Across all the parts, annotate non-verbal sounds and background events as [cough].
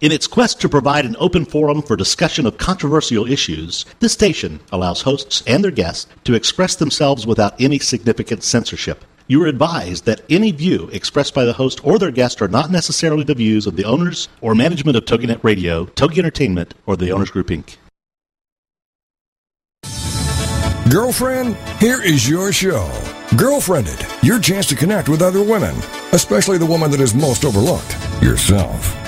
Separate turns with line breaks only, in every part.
In its quest to provide an open forum for discussion of controversial issues, this station allows hosts and their guests to express themselves without any significant censorship. You are advised that any view expressed by the host or their guest are not necessarily the views of the owners or management of TogiNet Radio, Togi Entertainment, or the Owners Group Inc.
Girlfriend, here is your show. Girlfriended, your chance to connect with other women, especially the woman that is most overlooked, yourself.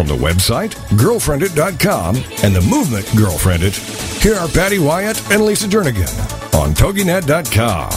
From the website, girlfriendit.com, and the movement Girlfriendit, here are Patty Wyatt and Lisa Jernigan on TogiNet.com.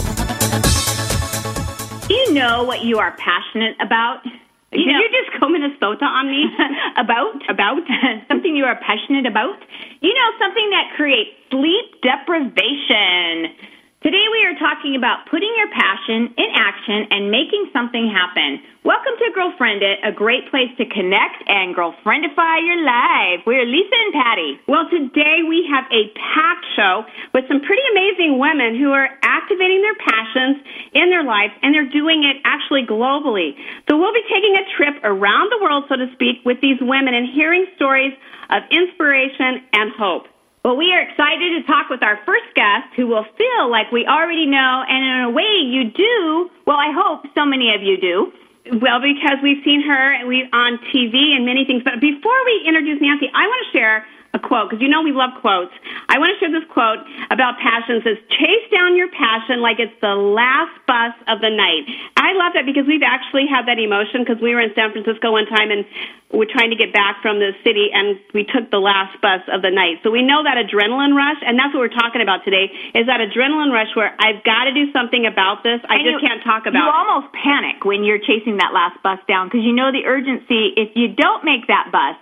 Do you know what you are passionate about?
Did you, know, you just go Minnesota on me? [laughs]
about?
About? [laughs]
something you are passionate about? You know, something that creates sleep deprivation. Today we are talking about putting your passion in action and making something happen. Welcome to Girlfriend It, a great place to connect and girlfriendify your life. We're Lisa and Patty.
Well, today we have a packed show with some pretty amazing women who are activating their passions in their lives and they're doing it actually globally. So we'll be taking a trip around the world, so to speak, with these women and hearing stories of inspiration and hope.
Well, we are excited to talk with our first guest who will feel like we already know, and in a way you do. Well, I hope so many of you do.
Well, because we've seen her we on TV and many things. But before we introduce Nancy, I want to share a quote because you know we love quotes. I want to share this quote about passion. It says, "Chase down your passion like it's the last bus of the night." I love that because we've actually had that emotion because we were in San Francisco one time and we're trying to get back from the city and we took the last bus of the night. So we know that adrenaline rush, and that's what we're talking about today. Is that adrenaline rush where I've got to do something about this? I and just you, can't talk about.
You it. almost panic when you're chasing that last bus down because you know the urgency. If you don't make that bus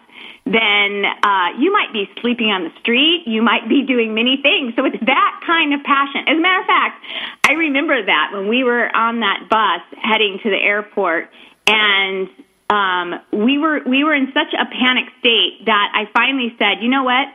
then uh, you might be sleeping on the street. You might be doing many things. So it's that kind of passion. As a matter of fact, I remember that when we were on that bus heading to the airport, and um, we were we were in such a panic state that I finally said, you know what?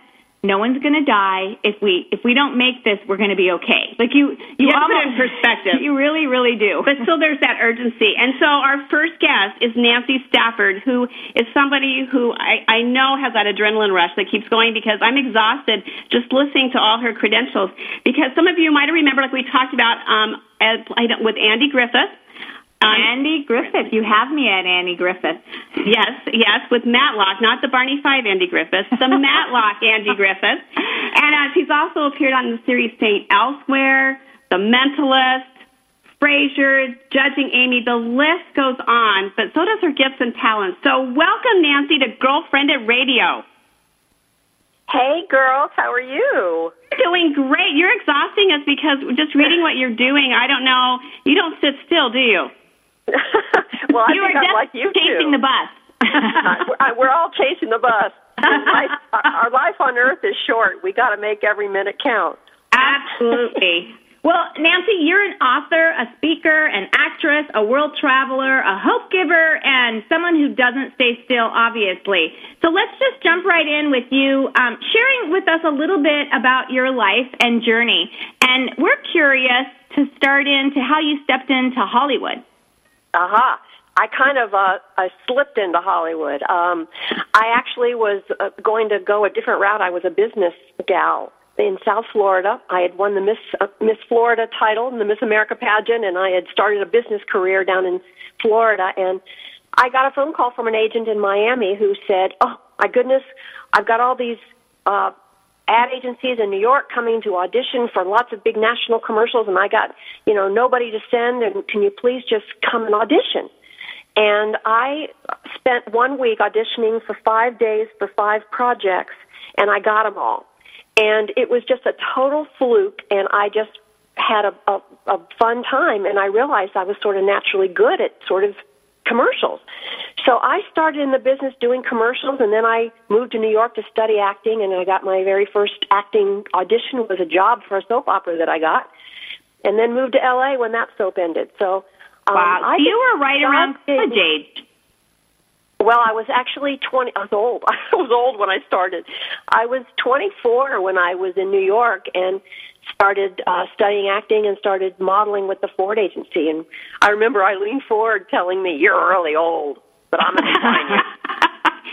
No one's going to die. If we if we don't make this we're going to be okay. Like you you,
you almost, in perspective.
You really really do.
But still there's that urgency. And so our first guest is nancy stafford who is somebody who i i know has that adrenaline rush that keeps going because i'm exhausted just listening to all her credentials. Because some of you might remember like we talked about um as, with andy griffith
Andy Griffith. You have me at Andy Griffith.
Yes, yes, with Matlock, not the Barney Fife Andy Griffith, the [laughs] Matlock Andy Griffith. And uh, she's also appeared on the series Saint Elsewhere, The Mentalist, Frasier, Judging Amy. The list goes on, but so does her gifts and talents. So welcome, Nancy, to Girlfriend at Radio.
Hey, girls, how are you?
Doing great. You're exhausting us because just reading what you're doing, I don't know. You don't sit still, do you? [laughs]
well, I
you
think I'm like you
chasing
too.
the bus. [laughs]
we're all chasing the bus. life, our life on Earth is short. We got to make every minute count.
Absolutely. Well, Nancy, you're an author, a speaker, an actress, a world traveler, a hope giver, and someone who doesn't stay still, obviously. So let's just jump right in with you, um, sharing with us a little bit about your life and journey. And we're curious to start into how you stepped into Hollywood.
Aha. I kind of uh, I slipped into Hollywood. Um, I actually was uh, going to go a different route. I was a business gal in South Florida. I had won the Miss uh, Miss Florida title in the Miss America pageant, and I had started a business career down in Florida. And I got a phone call from an agent in Miami who said, "Oh my goodness, I've got all these." Uh, ad agencies in New York coming to audition for lots of big national commercials and I got, you know, nobody to send and can you please just come and audition? And I spent one week auditioning for five days for five projects and I got them all. And it was just a total fluke and I just had a, a, a fun time and I realized I was sort of naturally good at sort of commercials. So I started in the business doing commercials, and then I moved to New York to study acting, and I got my very first acting audition was a job for a soap opera that I got, and then moved to LA when that soap ended. So um,
wow,
I
you were right around college age.
Well, I was actually 20. I was old. [laughs] I was old when I started. I was 24 when I was in New York and started uh, studying acting and started modeling with the Ford agency. And I remember Eileen Ford telling me, "You're really old, but I'm going to find you." [laughs]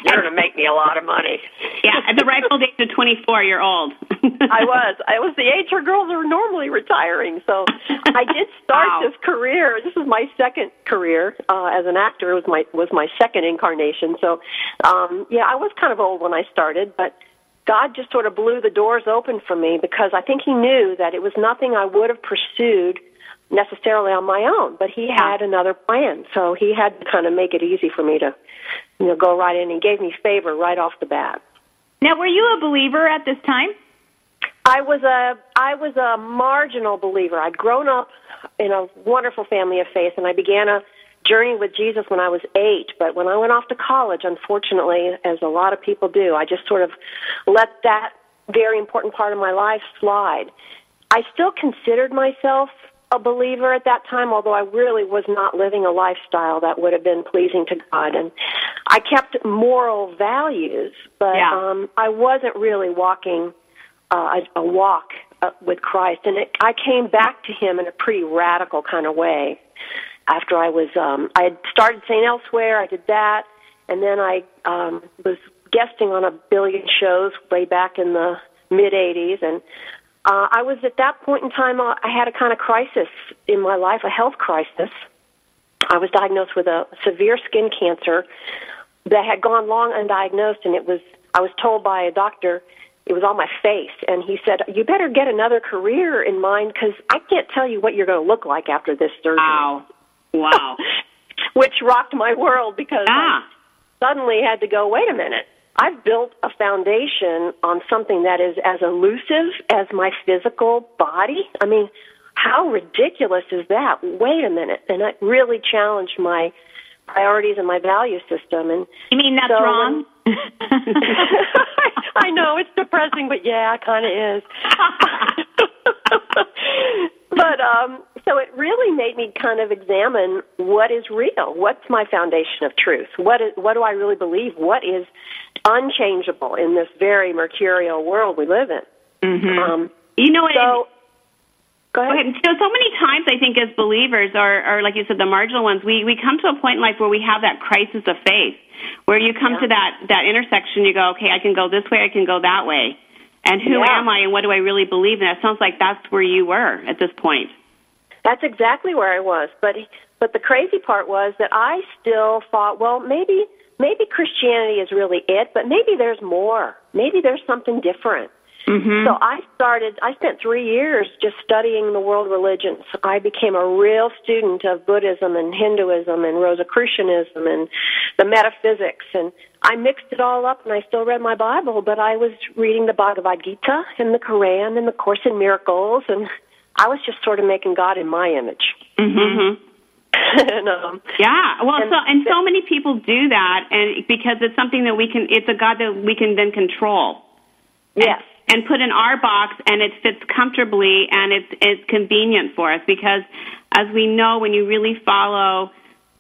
You're going to make me a lot of money.
yeah, at the ripe old age of 24, you're old.
I was. I was the age where girls are normally retiring. So I did start
Wow.
this career. This is my second career uh, as an actor. It was my was my second incarnation. So um, yeah, I was kind of old when I started, but God just sort of blew the doors open for me because I think He knew that it was nothing I would have pursued necessarily on my own, but He had another plan. So He had to kind of make it easy for me to, you know, go right in. He gave me favor right off the bat.
now, were you a believer at this time?
I was a I was a marginal believer. I'd grown up in a wonderful family of faith, and I began a journey with Jesus when I was eight. But when I went off to college, unfortunately, as a lot of people do, I just sort of let that very important part of my life slide. I still considered myself a believer at that time, although I really was not living a lifestyle that would have been pleasing to God. And I kept moral values, but
Yeah.
um, I wasn't really walking uh, a, a walk uh, with Christ, and it, I came back to Him in a pretty radical kind of way. After I was, um, I had started St. Elsewhere, I did that, and then I um, was guesting on a billion shows way back in the mid '80s, and uh, I was at that point in time. Uh, I had a kind of crisis in my life, a health crisis. I was diagnosed with a severe skin cancer that had gone long undiagnosed, and it was. I was told by a doctor it was on my face, and he said, "You better get another career in mind because I can't tell you what you're going to look like after this surgery."
Wow. Wow. [laughs]
Which rocked my world because
Ah.
I suddenly had to go. Wait a minute. I've built a foundation on something that is as elusive as my physical body. I mean, how ridiculous is that? Wait a minute. And it really challenged my priorities and my value system. And
You mean that's
So when-
wrong? [laughs]
I know it's depressing, but yeah, it kind of is. [laughs] but um, so it really made me kind of examine what is real. What's my foundation of truth? What is what do I really believe? What is unchangeable in this very mercurial world we live in?
Mhm.
Um,
you know what?
so go ahead.
Okay, so so many times I think as believers, or, or like you said, the marginal ones, we we come to a point in life where we have that crisis of faith, where you come to that that intersection. You go, okay, I can go this way, I can go that way, and who
Yeah.
am I, and what do I really believe? And it sounds like that's where you were at this point.
That's exactly where I was. But but the crazy part was that I still thought, well, maybe maybe Christianity is really it, but maybe there's more. Maybe there's something different.
Mm-hmm.
So I started. I spent three years just studying the world religions. I became a real student of Buddhism and Hinduism and Rosicrucianism and the metaphysics. And I mixed it all up, and I still read my Bible. But I was reading the Bhagavad Gita and the Quran and the Course in Miracles, and I was just sort of making God in my image.
Mm-hmm. [laughs]
and um,
Yeah, well,
And
so and so many people do that, and because it's something that we can, it's a God that we can then control.
yes,
and put in our box and it fits comfortably and it's it's convenient for us because as we know when you really follow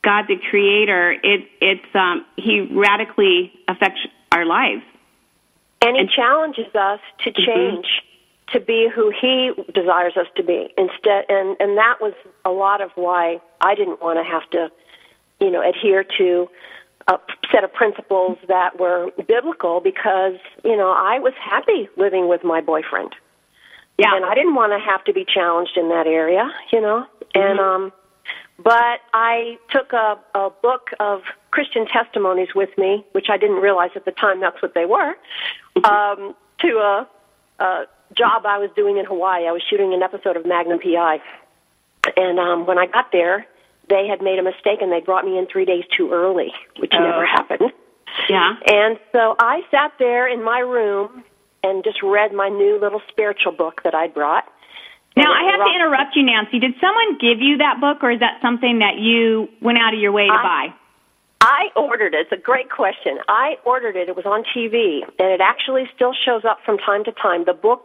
God the creator it it's um he radically affects our lives
and He
And-
challenges us to change. To be who he desires us to be instead, and and that was a lot of why I didn't want to have to, you know, adhere to a set of principles that were biblical because you know I was happy living with my boyfriend.
yeah
and I didn't want to have to be challenged in that area, you know. And um but I took a a book of Christian testimonies with me, which I didn't realize at the time that's what they were, um to a a job I was doing in Hawaii. I was shooting an episode of Magnum PI. And um when I got there, they had made a mistake and they brought me in 3 days too early, which
Oh.
never happened.
yeah
And so I sat there in my room and just read my new little spiritual book that I'd brought.
Now, I have to interrupt you, Nancy. Did someone give you that book, or is that something that you went out of your way to
I-
buy?
I ordered it. It's a great question. I ordered it. It was on TV, and it actually still shows up from time to time. The book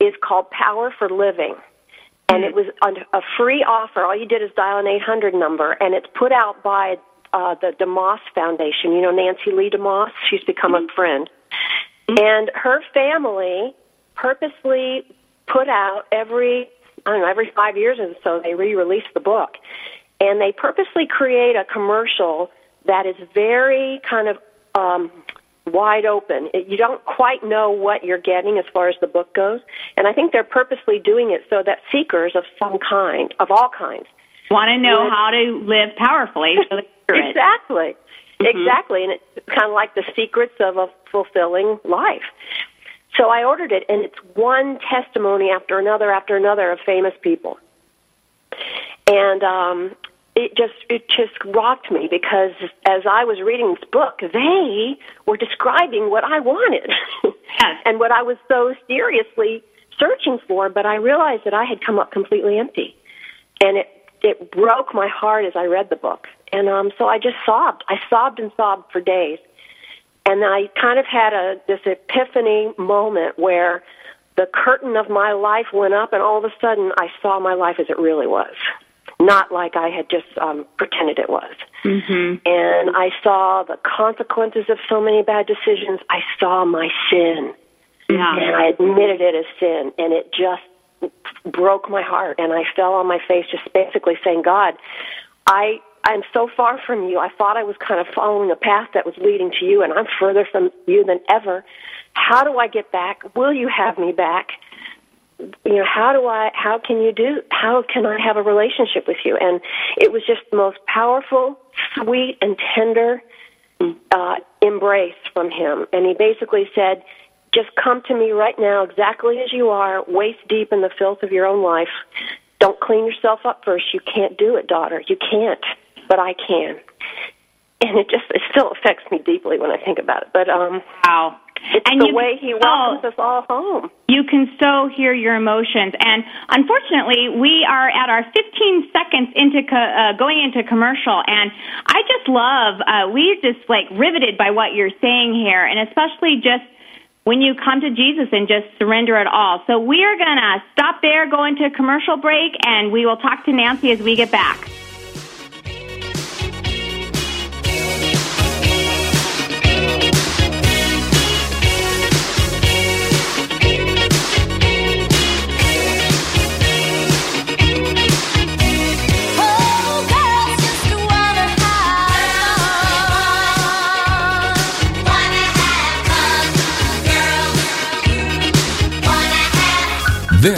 is called Power for Living, and it mm-hmm. was on a free offer. All you did is dial an 800 number, and it's put out by uh, the DeMoss Foundation. You know Nancy Lee DeMoss? She's become a mm-hmm. friend. Mm-hmm. And her family purposely put out every, I don't know, every five years or so, they re release the book. And they purposely create a commercial that is very kind of um, wide open. It, you don't quite know what you're getting as far as the book goes. And I think they're purposely doing it so that seekers of some kind, of all kinds,
Want to know how to live powerfully. So they hear it.
exactly. Exactly. And it's kind of like the secrets of a fulfilling life. So I ordered it, and it's one testimony after another after another of famous people. And um, it just it just rocked me because as I was reading this book, they were describing what I wanted
Yes. [laughs]
and what I was so seriously searching for. But I realized that I had come up completely empty, and it it broke my heart as I read the book. And um, so I just sobbed. I sobbed and sobbed for days. And I kind of had a this epiphany moment where the curtain of my life went up, and all of a sudden I saw my life as it really was, not like I had just um, pretended it was. Mm-hmm. And I saw the consequences of so many bad decisions. I saw my sin,
Yeah.
and I admitted it as sin, and it just broke my heart. And I fell on my face, just basically saying, "God, I." I'm so far from you. I thought I was kind of following a path that was leading to you, and I'm further from you than ever. How do I get back? Will you have me back? you know how do i how can you do how can i have a relationship with you and it was just the most powerful sweet and tender uh embrace from him and he basically said just come to me right now exactly as you are waist deep in the filth of your own life don't clean yourself up first you can't do it daughter you can't but i can and it just it still affects me deeply when i think about it but um
Wow.
it's
and
the way he welcomes
so,
us all home
You can so hear your emotions. And unfortunately, we are at our 15 seconds into co- uh, going into commercial. And I just love, uh, we're just like riveted by what you're saying here. And especially just when you come to Jesus and just surrender it all. So we are going to stop there, go into a commercial break, and we will talk to Nancy as we get back.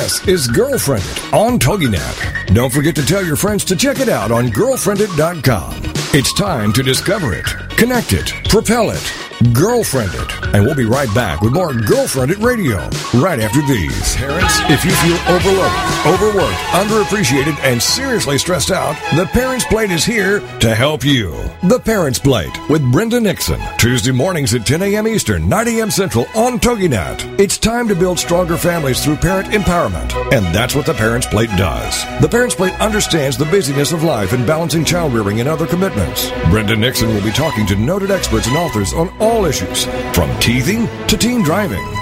This is Girlfriended on TogiNet. Don't forget to tell your friends to check it out on girlfriended.com. It's time to discover it, connect it, propel it, girlfriend it. And we'll be right back with more Girlfriended Radio right after these. Parents, if you feel overloaded, overworked, underappreciated, and seriously stressed out, the Parents Plate is here to help you. The Parents Plate with Brenda Nixon. Tuesday mornings at 10 a.m. Eastern, 9 a.m. Central on TogiNet. It's time to build stronger families through parent empowerment. And that's what the Parents Plate does. The Parents Plate understands the busyness of life and balancing child rearing and other commitments. Brenda Nixon will be talking to noted experts and authors on all issues, from teething to teen driving.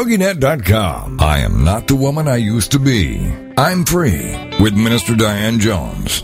TogiNet.com. I am not the woman I used to be. I'm free with Minister Diane Jones.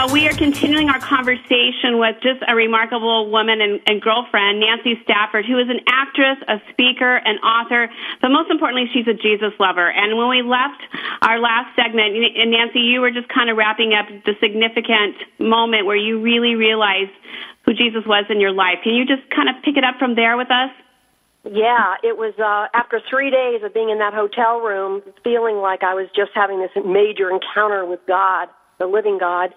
Well, we are continuing our conversation with just a remarkable woman and, and, girlfriend, Nancy Stafford, who is an actress, a speaker, an author, but most importantly, she's a Jesus lover. And when we left our last segment, and Nancy, you were just kind of wrapping up the significant moment where you really realized who Jesus was in your life. Can you just kind of pick it up from there with us?
Yeah, it was uh, after three days of being in that hotel room, feeling like I was just having this major encounter with God, the living God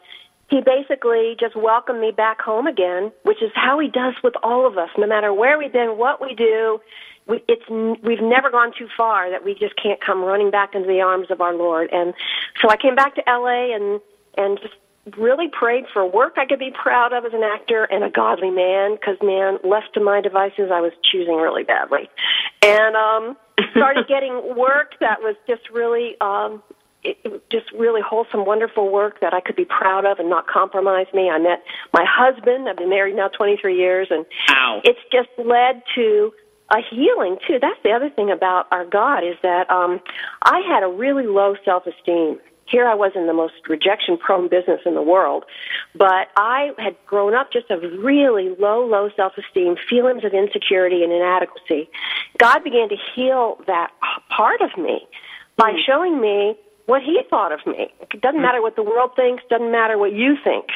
he basically just welcomed me back home again, which is how he does with all of us. No matter where we've been, what we do, we, it's we've never gone too far that we just can't come running back into the arms of our Lord. And so I came back to LA and and just really prayed for work I could be proud of as an actor and a godly man. Because man, left to my devices, I was choosing really badly, and um, started [laughs] getting work that was just really um, it, it just really wholesome, wonderful work that I could be proud of and not compromise me. I met my husband. I've been married now 23 years, and
Ow.
it's just led to a healing too. That's the other thing about our God is that um, I had a really low self-esteem. Here I was in the most rejection-prone business in the world, but I had grown up just of really low, low self-esteem, feelings of insecurity and inadequacy. God began to heal that part of me by showing me what he thought of me. It doesn't matter what the world thinks, doesn't matter what you think.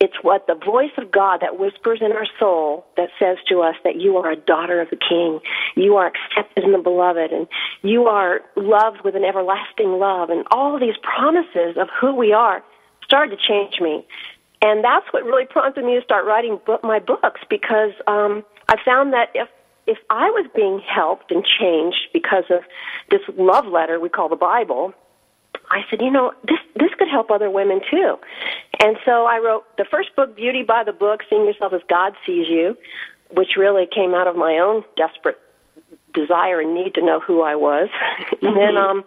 It's what the voice of God that whispers in our soul that says to us that you are a daughter of the King. You are accepted in the beloved and you are loved with an everlasting love and all these promises of who we are started to change me. And that's what really prompted me to start writing book, my books because um, I found that if if I was being helped and changed because of this love letter we call the Bible, I said, you know, this this could help other women too. And so I wrote the first book, Beauty by the Book, Seeing Yourself as God Sees You, which really came out of my own desperate desire and need to know who I was. Mm-hmm. [laughs] and then um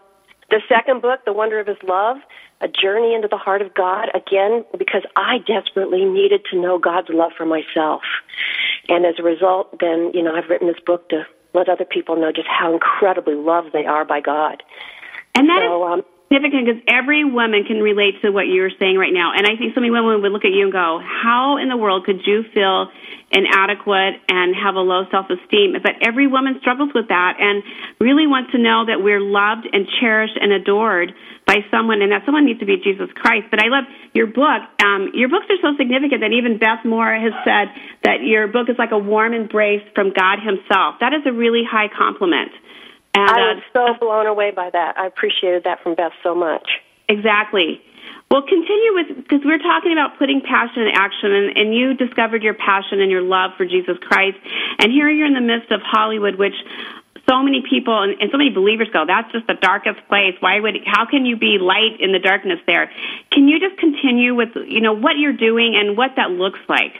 the second book, The Wonder of His Love, A Journey into the Heart of God, again, because I desperately needed to know God's love for myself. And as a result, then, you know, I've written this book to let other people know just how incredibly loved they are by God.
And that
so,
is- um, significant because every woman can relate to what you're saying right now. And I think so many women would look at you and go, how in the world could you feel inadequate and have a low self-esteem? But every woman struggles with that and really wants to know that we're loved and cherished and adored by someone and that someone needs to be Jesus Christ. But I love your book. Um, your books are so significant that even Beth Moore has said that your book is like a warm embrace from God himself. That is a really high compliment. And,
I was
uh,
so blown away by that. I appreciated that from Beth so much.
Exactly. Well, continue with because we're talking about putting passion in action, and, and you discovered your passion and your love for Jesus Christ. And here you're in the midst of Hollywood, which so many people and, and so many believers go, that's just the darkest place. Why would? How can you be light in the darkness there? Can you just continue with you know what you're doing and what that looks like?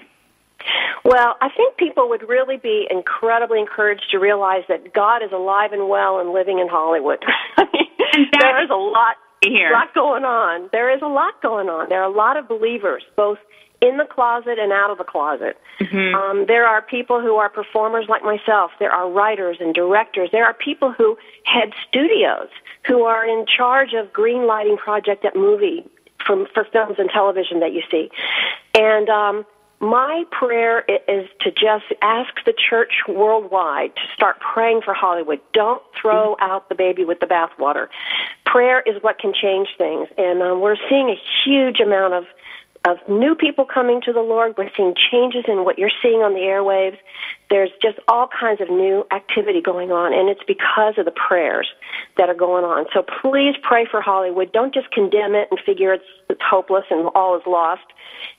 Well, I think people would really be incredibly encouraged to realize that God is alive and well and living in Hollywood. [laughs] there is a lot
here.
A lot going on. There is a lot going on. There are a lot of believers, both in the closet and out of the closet.
Mm-hmm.
Um, there are people who are performers like myself. There are writers and directors. There are people who head studios who are in charge of green lighting project at movie from for films and television that you see. And um, my prayer is to just ask the church worldwide to start praying for Hollywood. Don't throw out the baby with the bathwater. Prayer is what can change things, and um, we're seeing a huge amount of of new people coming to the Lord. We're seeing changes in what you're seeing on the airwaves. There's just all kinds of new activity going on, and it's because of the prayers that are going on. So please pray for Hollywood. Don't just condemn it and figure it's, it's hopeless and all is lost.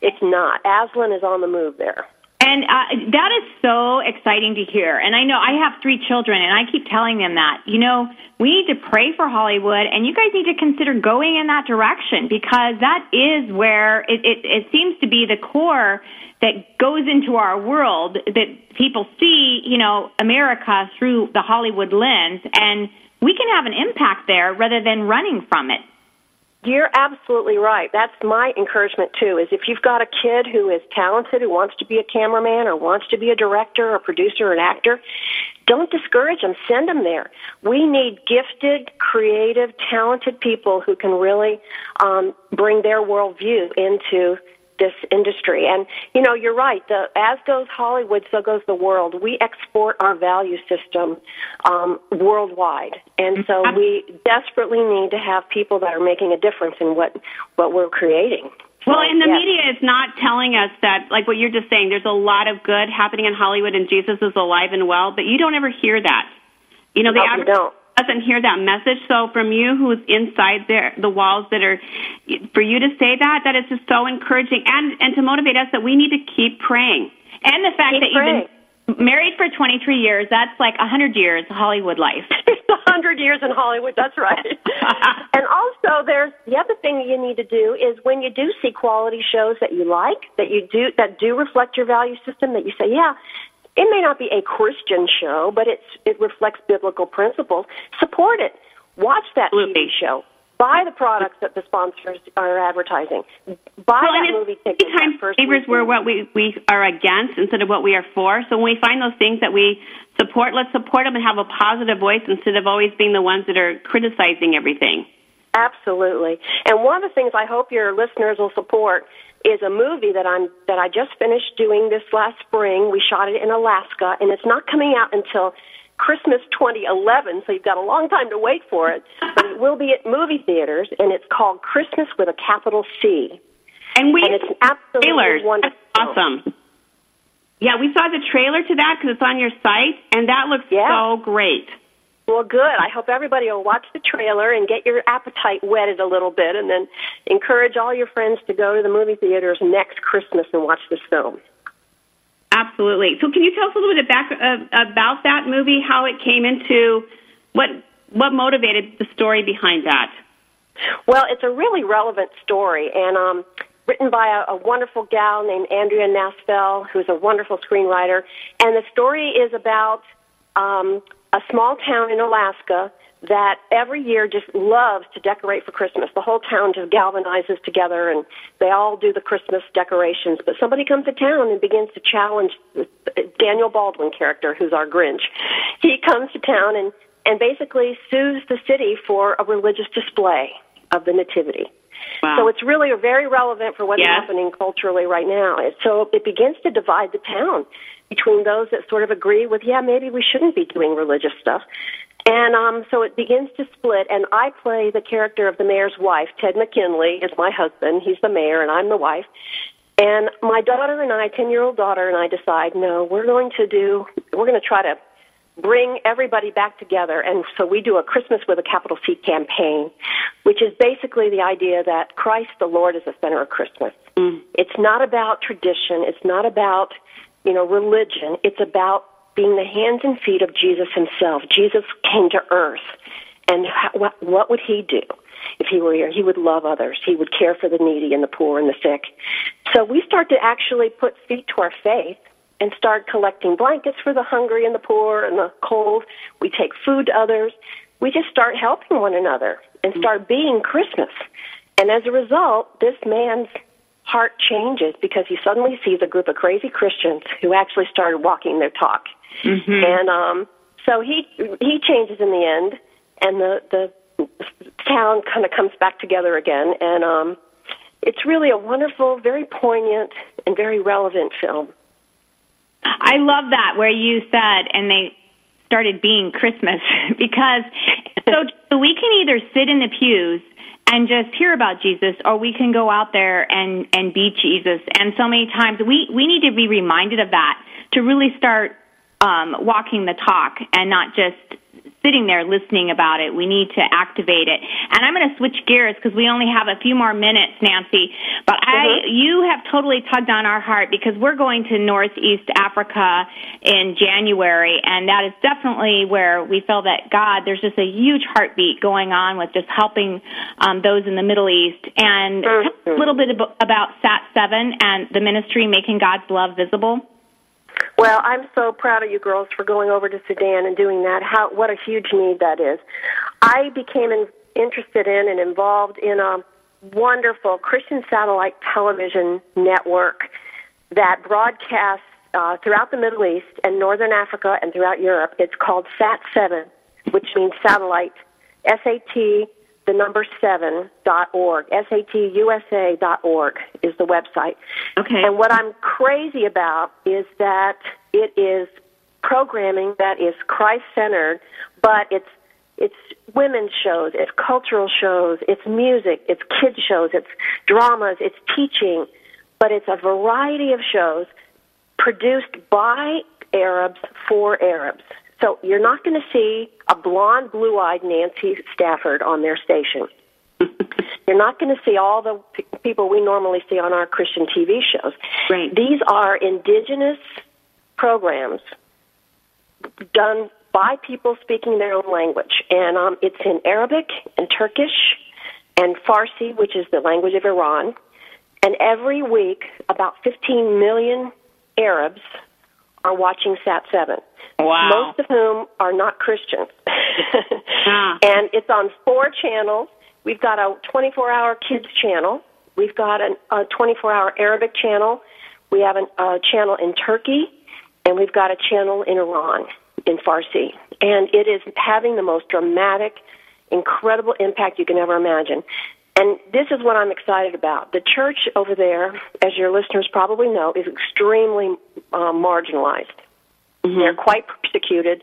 It's not. Aslan is on the move there.
And uh, that is so exciting to hear. And I know I have three children, and I keep telling them that, you know, we need to pray for Hollywood, and you guys need to consider going in that direction because that is where it, it, it seems to be the core that goes into our world that people see, you know, America through the Hollywood lens, and we can have an impact there rather than running from it.
You're absolutely right. That's my encouragement too. Is if you've got a kid who is talented, who wants to be a cameraman or wants to be a director, or producer, or an actor, don't discourage them. Send them there. We need gifted, creative, talented people who can really um, bring their worldview into this industry. And you know, you're right. The, as goes Hollywood, so goes the world. We export our value system um, worldwide, and so we desperately need to have people that are making a difference in what what we're creating.
Well, and the
yes.
media is not telling us that, like what you're just saying, there's a lot of good happening in Hollywood and Jesus is alive and well, but you don't ever hear that. You know, the
No,
average
don't.
Doesn't hear that message. So from you who's inside there, the walls that are, for you to say that, that is just so encouraging and, and to motivate us that we need to keep praying.
And the fact
Keep
that you've been married for 23 years, that's like 100 years Hollywood life. [laughs]
It's a hundred years in Hollywood. That's right. [laughs] and also, there's the other thing you need to do is when you do see quality shows that you like, that you do that do reflect your value system, that you say, yeah, it may not be a Christian show, but it's it reflects biblical principles. Support it. Watch that
Absolutely.
TV show. Buy the products that the sponsors are advertising. Buy
Well,
that movie ticket. that first
favors we're what we, we are against instead of what we are for. So when we find those things that we support, let's support them and have a positive voice instead of always being the ones that are criticizing everything.
Absolutely. And one of the things I hope your listeners will support is a movie that I'm that I just finished doing this last spring. We shot it in Alaska and it's not coming out until Christmas 2011, so you've got a long time to wait for it. [laughs] But it will be at movie theaters and it's called Christmas with a capital C.
And we
And it's absolutely
trailers.
wonderful.
That's awesome. Yeah, we saw the trailer to that because it's on your site, and that looks
Yeah.
so great.
Well, good. I hope everybody will watch the trailer and get your appetite whetted a little bit, and then encourage all your friends to go to the movie theaters next Christmas and watch this film.
Absolutely. So, can you tell us a little bit back uh, about that movie? How it came into what what motivated the story behind that?
Well, it's a really relevant story, and um, written by a, a wonderful gal named Andrea Nasfell, who's a wonderful screenwriter. And the story is about um, a small town in Alaska that every year just loves to decorate for Christmas. The whole town just galvanizes together, and they all do the Christmas decorations. But somebody comes to town and begins to challenge the, Daniel Baldwin character, who's our Grinch. He comes to town and and basically sues the city for a religious display of the nativity.
Wow.
So it's really very relevant for what's
Yes.
happening culturally right now. So it begins to divide the town between those that sort of agree with, yeah, maybe we shouldn't be doing religious stuff. And um, so it begins to split, and I play the character of the mayor's wife. Ted McGinley is my husband. He's the mayor, and I'm the wife. And my daughter and I, 10 year old daughter and I decide, no, we're going to do, we're going to try to bring everybody back together. And so we do a Christmas with a capital C campaign, which is basically the idea that Christ the Lord is the center of Christmas. It's not about tradition. It's not about, you know, religion. It's about being the hands and feet of Jesus himself. Jesus came to earth. And how, what, what would he do if he were here? He would love others. He would care for the needy and the poor and the sick. So we start to actually put feet to our faith and start collecting blankets for the hungry and the poor and the cold. We take food to others. We just start helping one another and mm-hmm. start being Christmas. And as a result, this man's heart changes because he suddenly sees a group of crazy Christians who actually started walking their talk. And um, so he he changes in the end, and the the town kind of comes back together again. And um, it's really a wonderful, very poignant, and very relevant film.
I love that where you said, and they started being Christmas [laughs] because so we can either sit in the pews and just hear about Jesus, or we can go out there and and be Jesus. And so many times we we need to be reminded of that to really start um, walking the talk and not just sitting there listening about it. We need to activate it. And I'm going to switch gears because we only have a few more minutes, Nancy. But I, you have totally tugged on our heart because we're going to Northeast Africa in January, and that is definitely where we feel that God, there's just a huge heartbeat going on with just helping um, those in the Middle East. And tell us a little bit ab- about SAT7 and the ministry making God's love visible.
Well, I'm so proud of you girls for going over to Sudan and doing that. How what a huge need that is. I became in, interested in and involved in a wonderful Christian satellite television network that broadcasts uh, throughout the Middle East and Northern Africa and throughout Europe. It's called SAT7, which means satellite. S A T the number seven dot org. S A T U S A dot org is the website.
Okay.
And what I'm crazy about is that it is programming that is Christ centered, but it's it's women's shows, it's cultural shows, it's music, it's kids shows, it's dramas, it's teaching, but it's a variety of shows produced by Arabs for Arabs. So you're not going to see a blonde, blue-eyed Nancy Stafford on their station. [laughs] You're not going to see all the p- people we normally see on our Christian TV shows.
Right.
These are indigenous programs done by people speaking their own language, and um, it's in Arabic and Turkish and Farsi, which is the language of Iran. And every week, about 15 million Arabs are watching Sat 7.
Wow.
Most of whom are not Christians. [laughs]
Ah.
And it's on four channels. We've got a 24 hour kids channel. We've got an, a 24 hour Arabic channel. We have an, a channel in Turkey. And we've got a channel in Iran in Farsi. And it is having the most dramatic, incredible impact you can ever imagine. And this is what I'm excited about. The church over there, as your listeners probably know, is extremely uh, marginalized. They're quite persecuted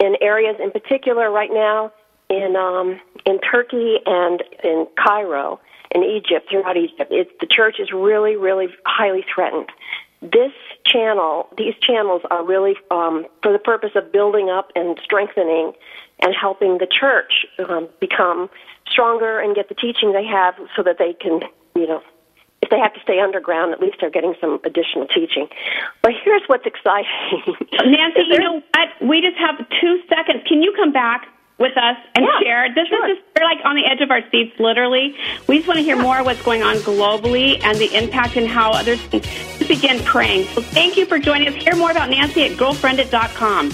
in areas, in particular, right now in um, in Turkey and in Cairo, in Egypt, throughout Egypt. It's, the church is really, really highly threatened. This channel, these channels are really um, for the purpose of building up and strengthening and helping the church um, become stronger and get the teaching they have so that they can, you know, if they have to stay underground, at least they're getting some additional teaching. But here's what's exciting.
Nancy, [laughs] you know what? We just have two seconds. Can you come back with us and
Yeah,
share? This
sure.
is just we're like on the edge of our seats, literally. We just want to hear more of what's going on globally and the impact and how others can begin praying. So thank you for joining us. Hear more about Nancy at girlfriendit.com.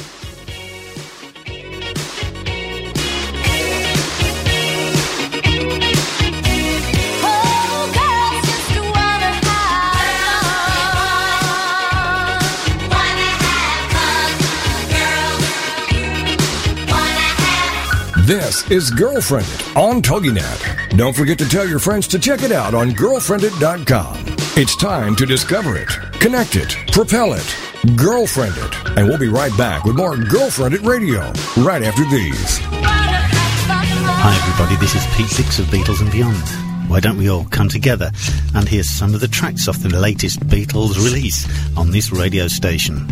This is Girlfriended on TogiNet. Don't forget to tell your friends to check it out on girlfriended.com. It's time to discover it, connect it, propel it, girlfriend it. And we'll be right back with more Girlfriended Radio right after these.
Hi, everybody. This is Pete Six of Beatles and Beyond. Why don't we all come together and hear some of the tracks off the latest Beatles release on this radio station?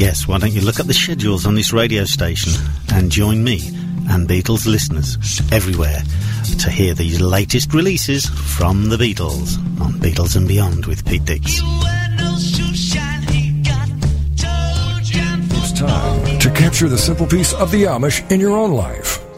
Yes, why don't you look up the schedules on this radio station and join me and Beatles listeners everywhere to hear these latest releases from the Beatles on Beatles and Beyond with Pete Dix.
It's time to capture the simple peace of the Amish in your own life.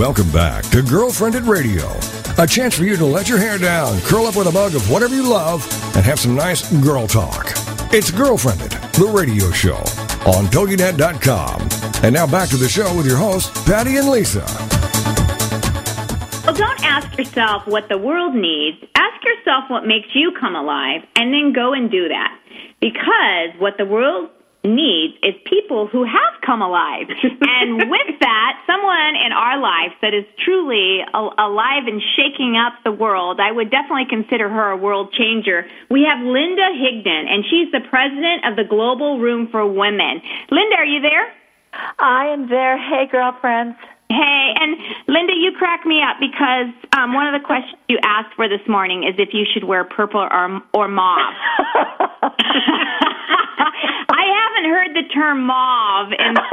Welcome back to Girlfriended Radio. A chance for you to let your hair down, curl up with a mug of whatever you love, and have some nice girl talk. It's Girlfriended, the radio show on TogiNet.com. And now back to the show with your hosts, Patty and Lisa.
Well, don't ask yourself what the world needs. Ask yourself what makes you come alive, and then go and do that. Because what the world needs is people who have come alive. [laughs] and with that, someone in our life that is truly alive and shaking up the world, I would definitely consider her a world changer. We have Linda Higdon, and she's the president of the Global Room for Women. Linda, are you there?
I am there. Hey, girlfriends.
Hey, and Linda, you crack me up because um, one of the questions you asked for this morning is if you should wear purple or or mauve. [laughs] [laughs] Haven't heard the term mauve in a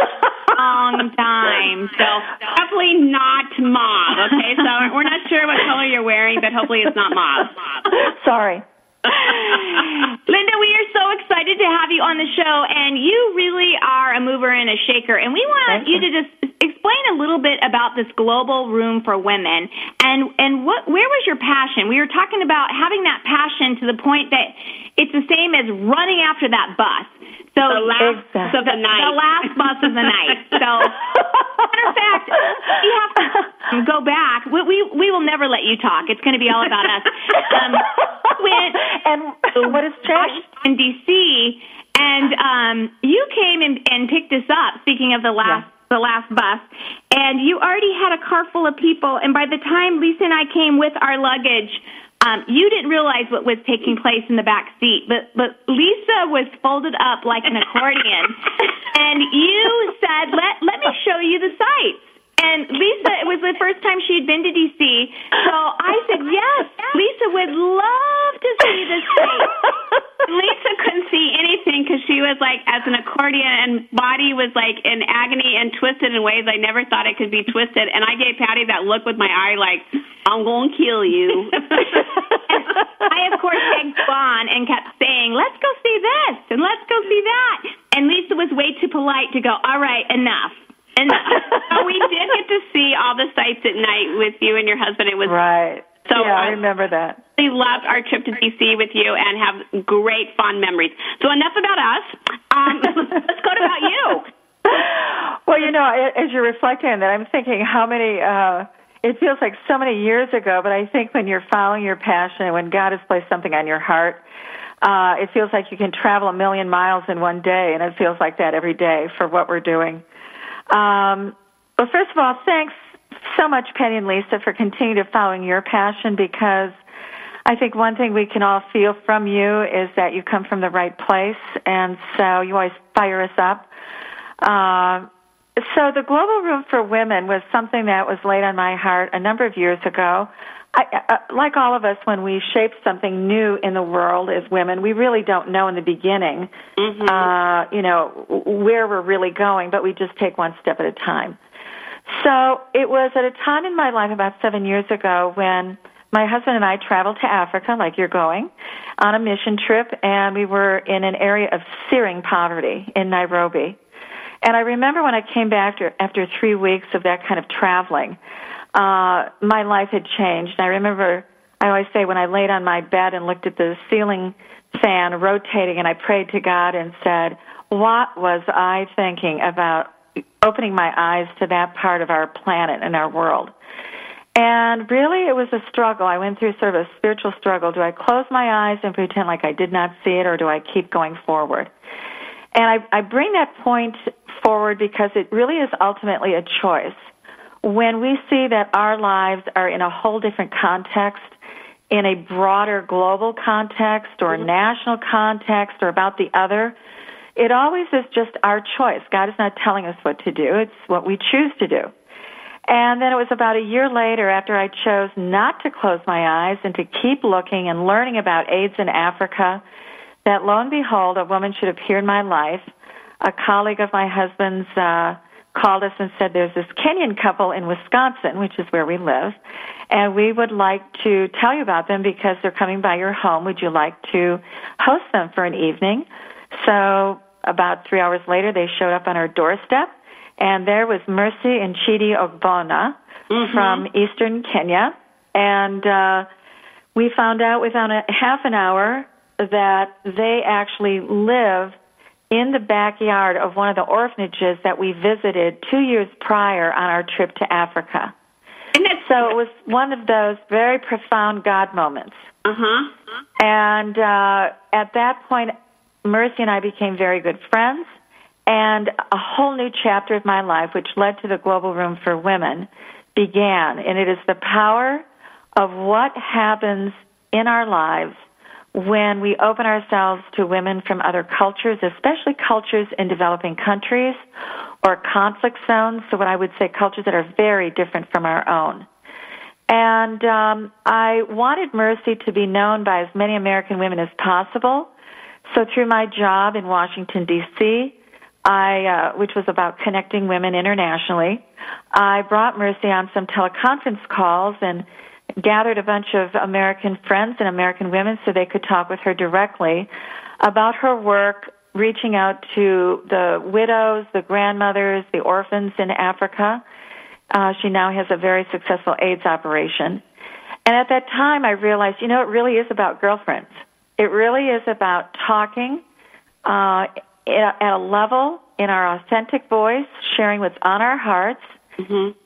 long [laughs] time, so
Definitely not mauve. Okay, so we're not sure what color you're wearing, but hopefully it's not mauve. [laughs]
Sorry. [laughs]
Linda, we are so excited to have you on the show, and you really are a mover and a shaker. And we want you
you.
to just explain a little bit about this global room for women, and and what where was your passion? We were talking about having that passion to the point that it's the same as running after that bus. So
The last
Exactly.
of the night.
the last bus of the night. So, matter of fact, we have to go back. We, we we will never let you talk. It's going to be all about us. Um, went [laughs]
and what changed?
Washington D.C. and um, you came and, and picked us up. Speaking of the last. The last bus, and you already had a car full of people. And by the time Lisa and I came with our luggage, um, you didn't realize what was taking place in the back seat. But but Lisa was folded up like an accordion, [laughs] and you said, "Let let me show you the sights." And Lisa, it was the first time she had been to DC, so I said, "Yes, Lisa would love to see this place." [laughs]
Lisa couldn't see anything because she was like as an accordion and body was like in agony and twisted in ways I never thought it could be twisted. And I gave Patty that look with my eye like, I'm going to kill you. [laughs]
I, of course, egged you and kept saying, let's go see this and let's go see that. And Lisa was way too polite to go, all right, enough.
But we did get to see all the sights at night with you and your husband. It was
Right.
So,
yeah, I remember that.
We loved our trip to DC with you and have great fond memories. So enough about us. Um, [laughs] let's go to about you.
Well, you know, as you're reflecting on that, I'm thinking how many. uh It feels like so many years ago, but I think when you're following your passion and when God has placed something on your heart, uh it feels like you can travel a million miles in one day, and it feels like that every day for what we're doing. Um, well, first of all, thanks so much, Penny and Lisa, for continuing to following your passion because I think one thing we can all feel from you is that you come from the right place, and so you always fire us up. Uh, so the Global Room for Women was something that was laid on my heart a number of years ago. I, uh, like all of us, when we shape something new in the world as women, we really don't know in the beginning, uh, you know, where we're really going, but we just take one step at a time. So it was at a time in my life about seven years ago when my husband and I traveled to Africa, like you're going, on a mission trip, and we were in an area of searing poverty in Nairobi. And I remember when I came back after, after three weeks of that kind of traveling, uh, my life had changed. I remember, I always say, when I laid on my bed and looked at the ceiling fan rotating, and I prayed to God and said, What was I thinking about opening my eyes to that part of our planet and our world? And really, it was a struggle. I went through sort of a spiritual struggle. Do I close my eyes and pretend like I did not see it, or do I keep going forward? And I, I bring that point forward because it really is ultimately a choice. When we see that our lives are in a whole different context, in a broader global context or national context or about the other, it always is just our choice. God is not telling us what to do. It's what we choose to do. And then it was about a year later after I chose not to close my eyes and to keep looking and learning about AIDS in Africa that lo and behold, a woman should appear in my life. A colleague of my husband's uh, called us and said there's this Kenyan couple in Wisconsin, which is where we live, and we would like to tell you about them because they're coming by your home. Would you like to host them for an evening? So about three hours later, they showed up on our doorstep, and there was Mercy and Chidi Ogbonna from eastern Kenya, and uh, we found out within a half an hour that they actually live in the backyard of one of the orphanages that we visited two years prior on our trip to Africa.
And
So it was one of those very profound God moments.
uh huh.
And uh, at that point, Mercy and I became very good friends, and a whole new chapter of my life, which led to the Global Room for Women, began. And it is the power of what happens in our lives when we open ourselves to women from other cultures, especially cultures in developing countries or conflict zones. So, what I would say, cultures that are very different from our own. And um, I wanted Mercy to be known by as many American women as possible. So through my job in Washington D.C., I, uh, which was about connecting women internationally, I brought Mercy on some teleconference calls and gathered a bunch of American friends and American women so they could talk with her directly about her work reaching out to the widows, the grandmothers, the orphans in Africa. Uh, she now has a very successful AIDS operation. And at that time, I realized, you know, it really is about girlfriends. It really is about talking uh, at a level in our authentic voice, sharing what's on our hearts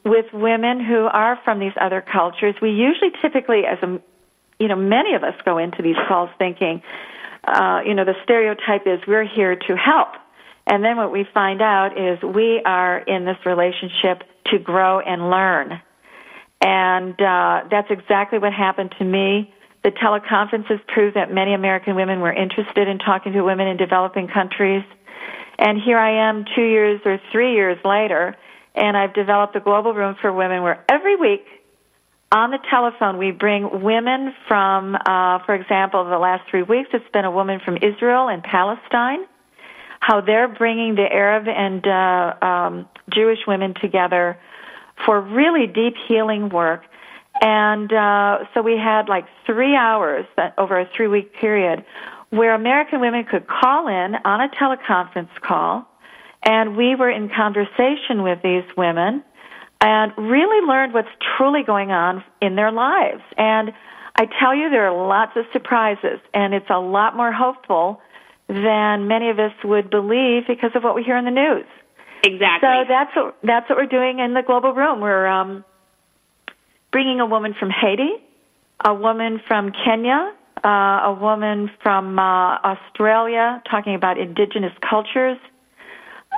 with women who are from these other cultures. We usually, typically, as a, you know, many of us go into these calls thinking, uh, you know, the stereotype is we're here to help. And then what we find out is we are in this relationship to grow and learn. And uh, that's exactly what happened to me. The teleconferences proved that many American women were interested in talking to women in developing countries. And here I am two years or three years later, and I've developed a global room for women where every week on the telephone we bring women from, uh, for example, the last three weeks it's been a woman from Israel and Palestine, how they're bringing the Arab and uh, um, Jewish women together for really deep healing work. And uh, so we had like three hours that, over a three week period where American women could call in on a teleconference call, and we were in conversation with these women and really learned what's truly going on in their lives. And I tell you, there are lots of surprises, and it's a lot more hopeful than many of us would believe because of what we hear in the news.
Exactly.
So that's what that's what we're doing in the global room. We're um, bringing a woman from Haiti, a woman from Kenya, uh, a woman from uh, Australia, talking about indigenous cultures.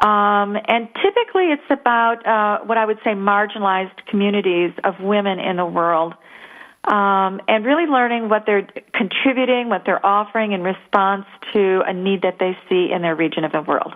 Um, and typically, it's about uh, what I would say marginalized communities of women in the world, um, and really learning what they're contributing, what they're offering in response to a need that they see in their region of the world.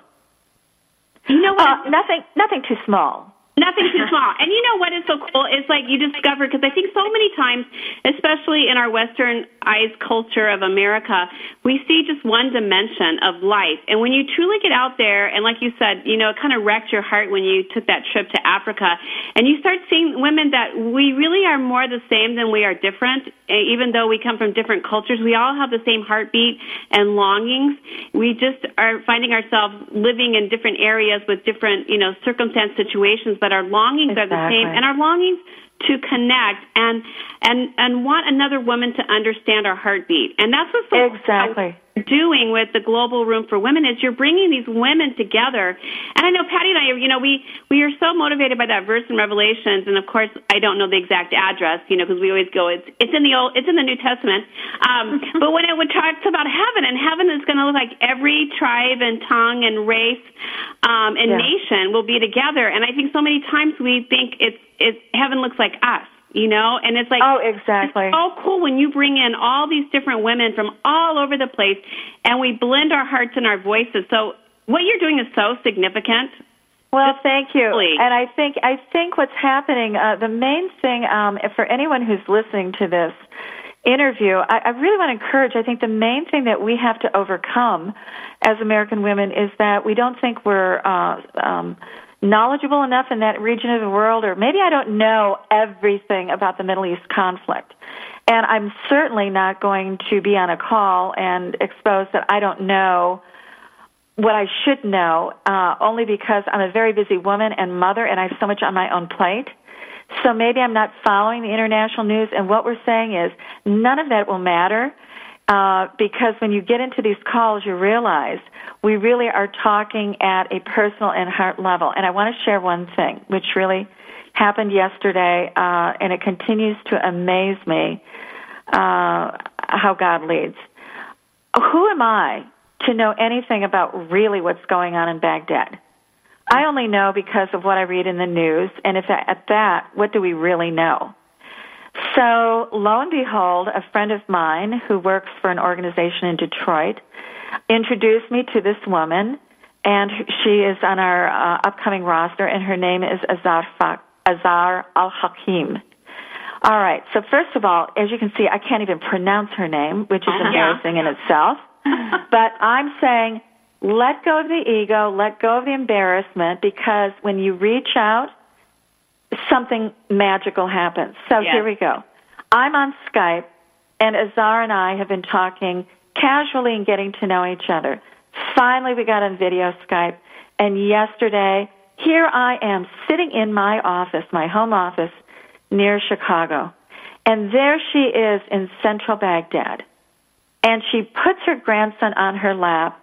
you know what?
Uh, nothing, nothing too small.
Nothing too small. And you know what is so cool is like you discover because I think so many times, especially in our westernized culture of America, we see just one dimension of life. And when you truly get out there, and like you said, you know, it kind of wrecked your heart when you took that trip to Africa, and you start seeing women that we really are more the same than we are different. Even though we come from different cultures, we all have the same heartbeat and longings. We just are finding ourselves living in different areas with different, you know, circumstance situations, but our longings are the same, and our longings to connect and and and want another woman to understand our heartbeat. And that's what's so
Exactly.
doing with the global room for women is you're bringing these women together. And I know Patty and I, you know, we we are so motivated by that verse in Revelations, and of course I don't know the exact address, you know, because we always go it's it's in the old it's in the New Testament. Um, [laughs] but when it would talks about heaven, and heaven is going to look like every tribe and tongue and race um, and
Yeah.
nation will be together. And I think so many times we think it's it's heaven looks like us. You know, and it's like
Oh, exactly.
it's so cool when you bring in all these different women from all over the place and we blend our hearts and our voices. So what you're doing is so significant.
Well, thank you. And I think I think what's happening. Uh, the main thing um, for anyone who's listening to this interview, I, I really want to encourage. I think the main thing that we have to overcome as American women is that we don't think we're uh, um, knowledgeable enough in that region of the world, or maybe I don't know everything about the Middle East conflict. And I'm certainly not going to be on a call and expose that I don't know what I should know, uh, only because I'm a very busy woman and mother, and I have so much on my own plate. So maybe I'm not following the international news. And what we're saying is none of that will matter uh, because when you get into these calls, you realize we really are talking at a personal and heart level. And I want to share one thing, which really happened yesterday, uh, and it continues to amaze me uh, how God leads. Who am I to know anything about really what's going on in Baghdad? I only know because of what I read in the news, and if at that, what do we really know? So, lo and behold, a friend of mine who works for an organization in Detroit introduced me to this woman, and she is on our uh, upcoming roster, and her name is Azar, Fa- Azar Al Hakim. All right, so first of all, as you can see, I can't even pronounce her name, which is [laughs] embarrassing in itself. [laughs] but I'm saying let go of the ego, let go of the embarrassment, because when you reach out, something magical happens. So
Yes.
here we go. I'm on Skype, and Azar and I have been talking casually and getting to know each other. Finally, we got on video Skype, and yesterday, here I am sitting in my office, my home office near Chicago, and there she is in central Baghdad. And she puts her grandson on her lap,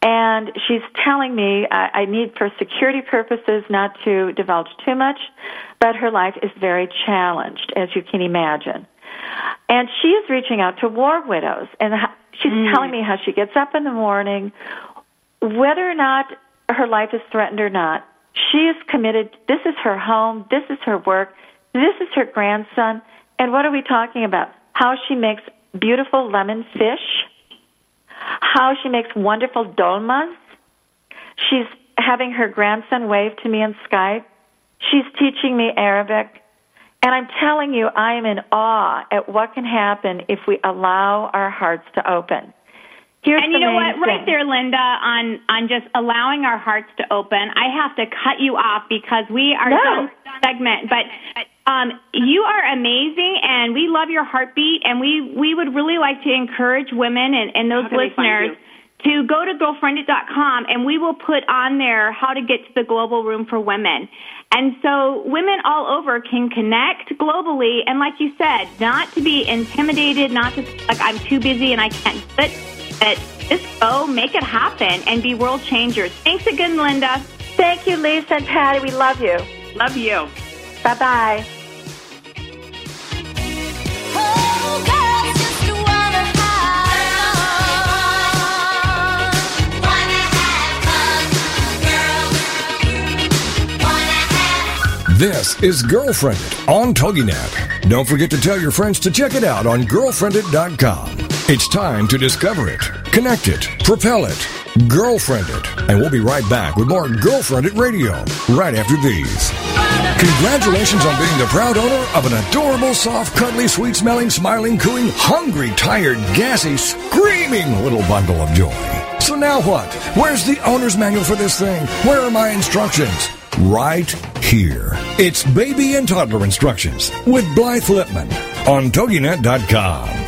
and she's telling me I, I need, for security purposes, not to divulge too much, but her life is very challenged, as you can imagine. And she is reaching out to war widows, and she's mm. telling me how she gets up in the morning, whether or not her life is threatened or not. She is committed. This is her home. This is her work. This is her grandson. And what are we talking about? How she makes beautiful lemon fish how she makes wonderful dolmas. She's having her grandson wave to me on Skype. She's teaching me Arabic. And I'm telling you, I am in awe at what can happen if we allow our hearts to open. Here's
and you know what? Right there, Linda, on on just allowing our hearts to open. I have to cut you off because we are
No.
done segment. But um, you are amazing, and we love your heartbeat. And we we would really like to encourage women and, and those
How can they find
listeners to go to girlfriendit.com and we will put on there how to get to the global room for women. And so women all over can connect globally and like you said, not to be intimidated, not to like I'm too busy and I can't do it, but just go make it happen and be world changers. Thanks again, Linda.
Thank you, Lisa and Patty. We love you.
Love you.
Bye bye.
This is Girlfriended on TogiNet. Don't forget to tell your friends to check it out on girlfriended.com. It's time to discover it, connect it, propel it, girlfriend it. And we'll be right back with more Girlfriended Radio right after these. Congratulations on being the proud owner of an adorable, soft, cuddly, sweet smelling, smiling, cooing, hungry, tired, gassy, screaming little bundle of joy. So now what? Where's the owner's manual for this thing? Where are my instructions? Right here. It's baby and toddler instructions with Blythe Lipman on TogiNet.com.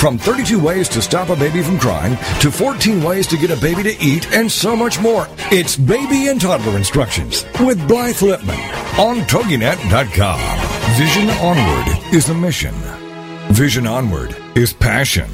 From 32 ways to stop a baby from crying to 14 ways to get a baby to eat and so much more. It's Baby and Toddler Instructions with Blythe Lipman on TogiNet.com. Vision Onward is a mission. Vision Onward is passion.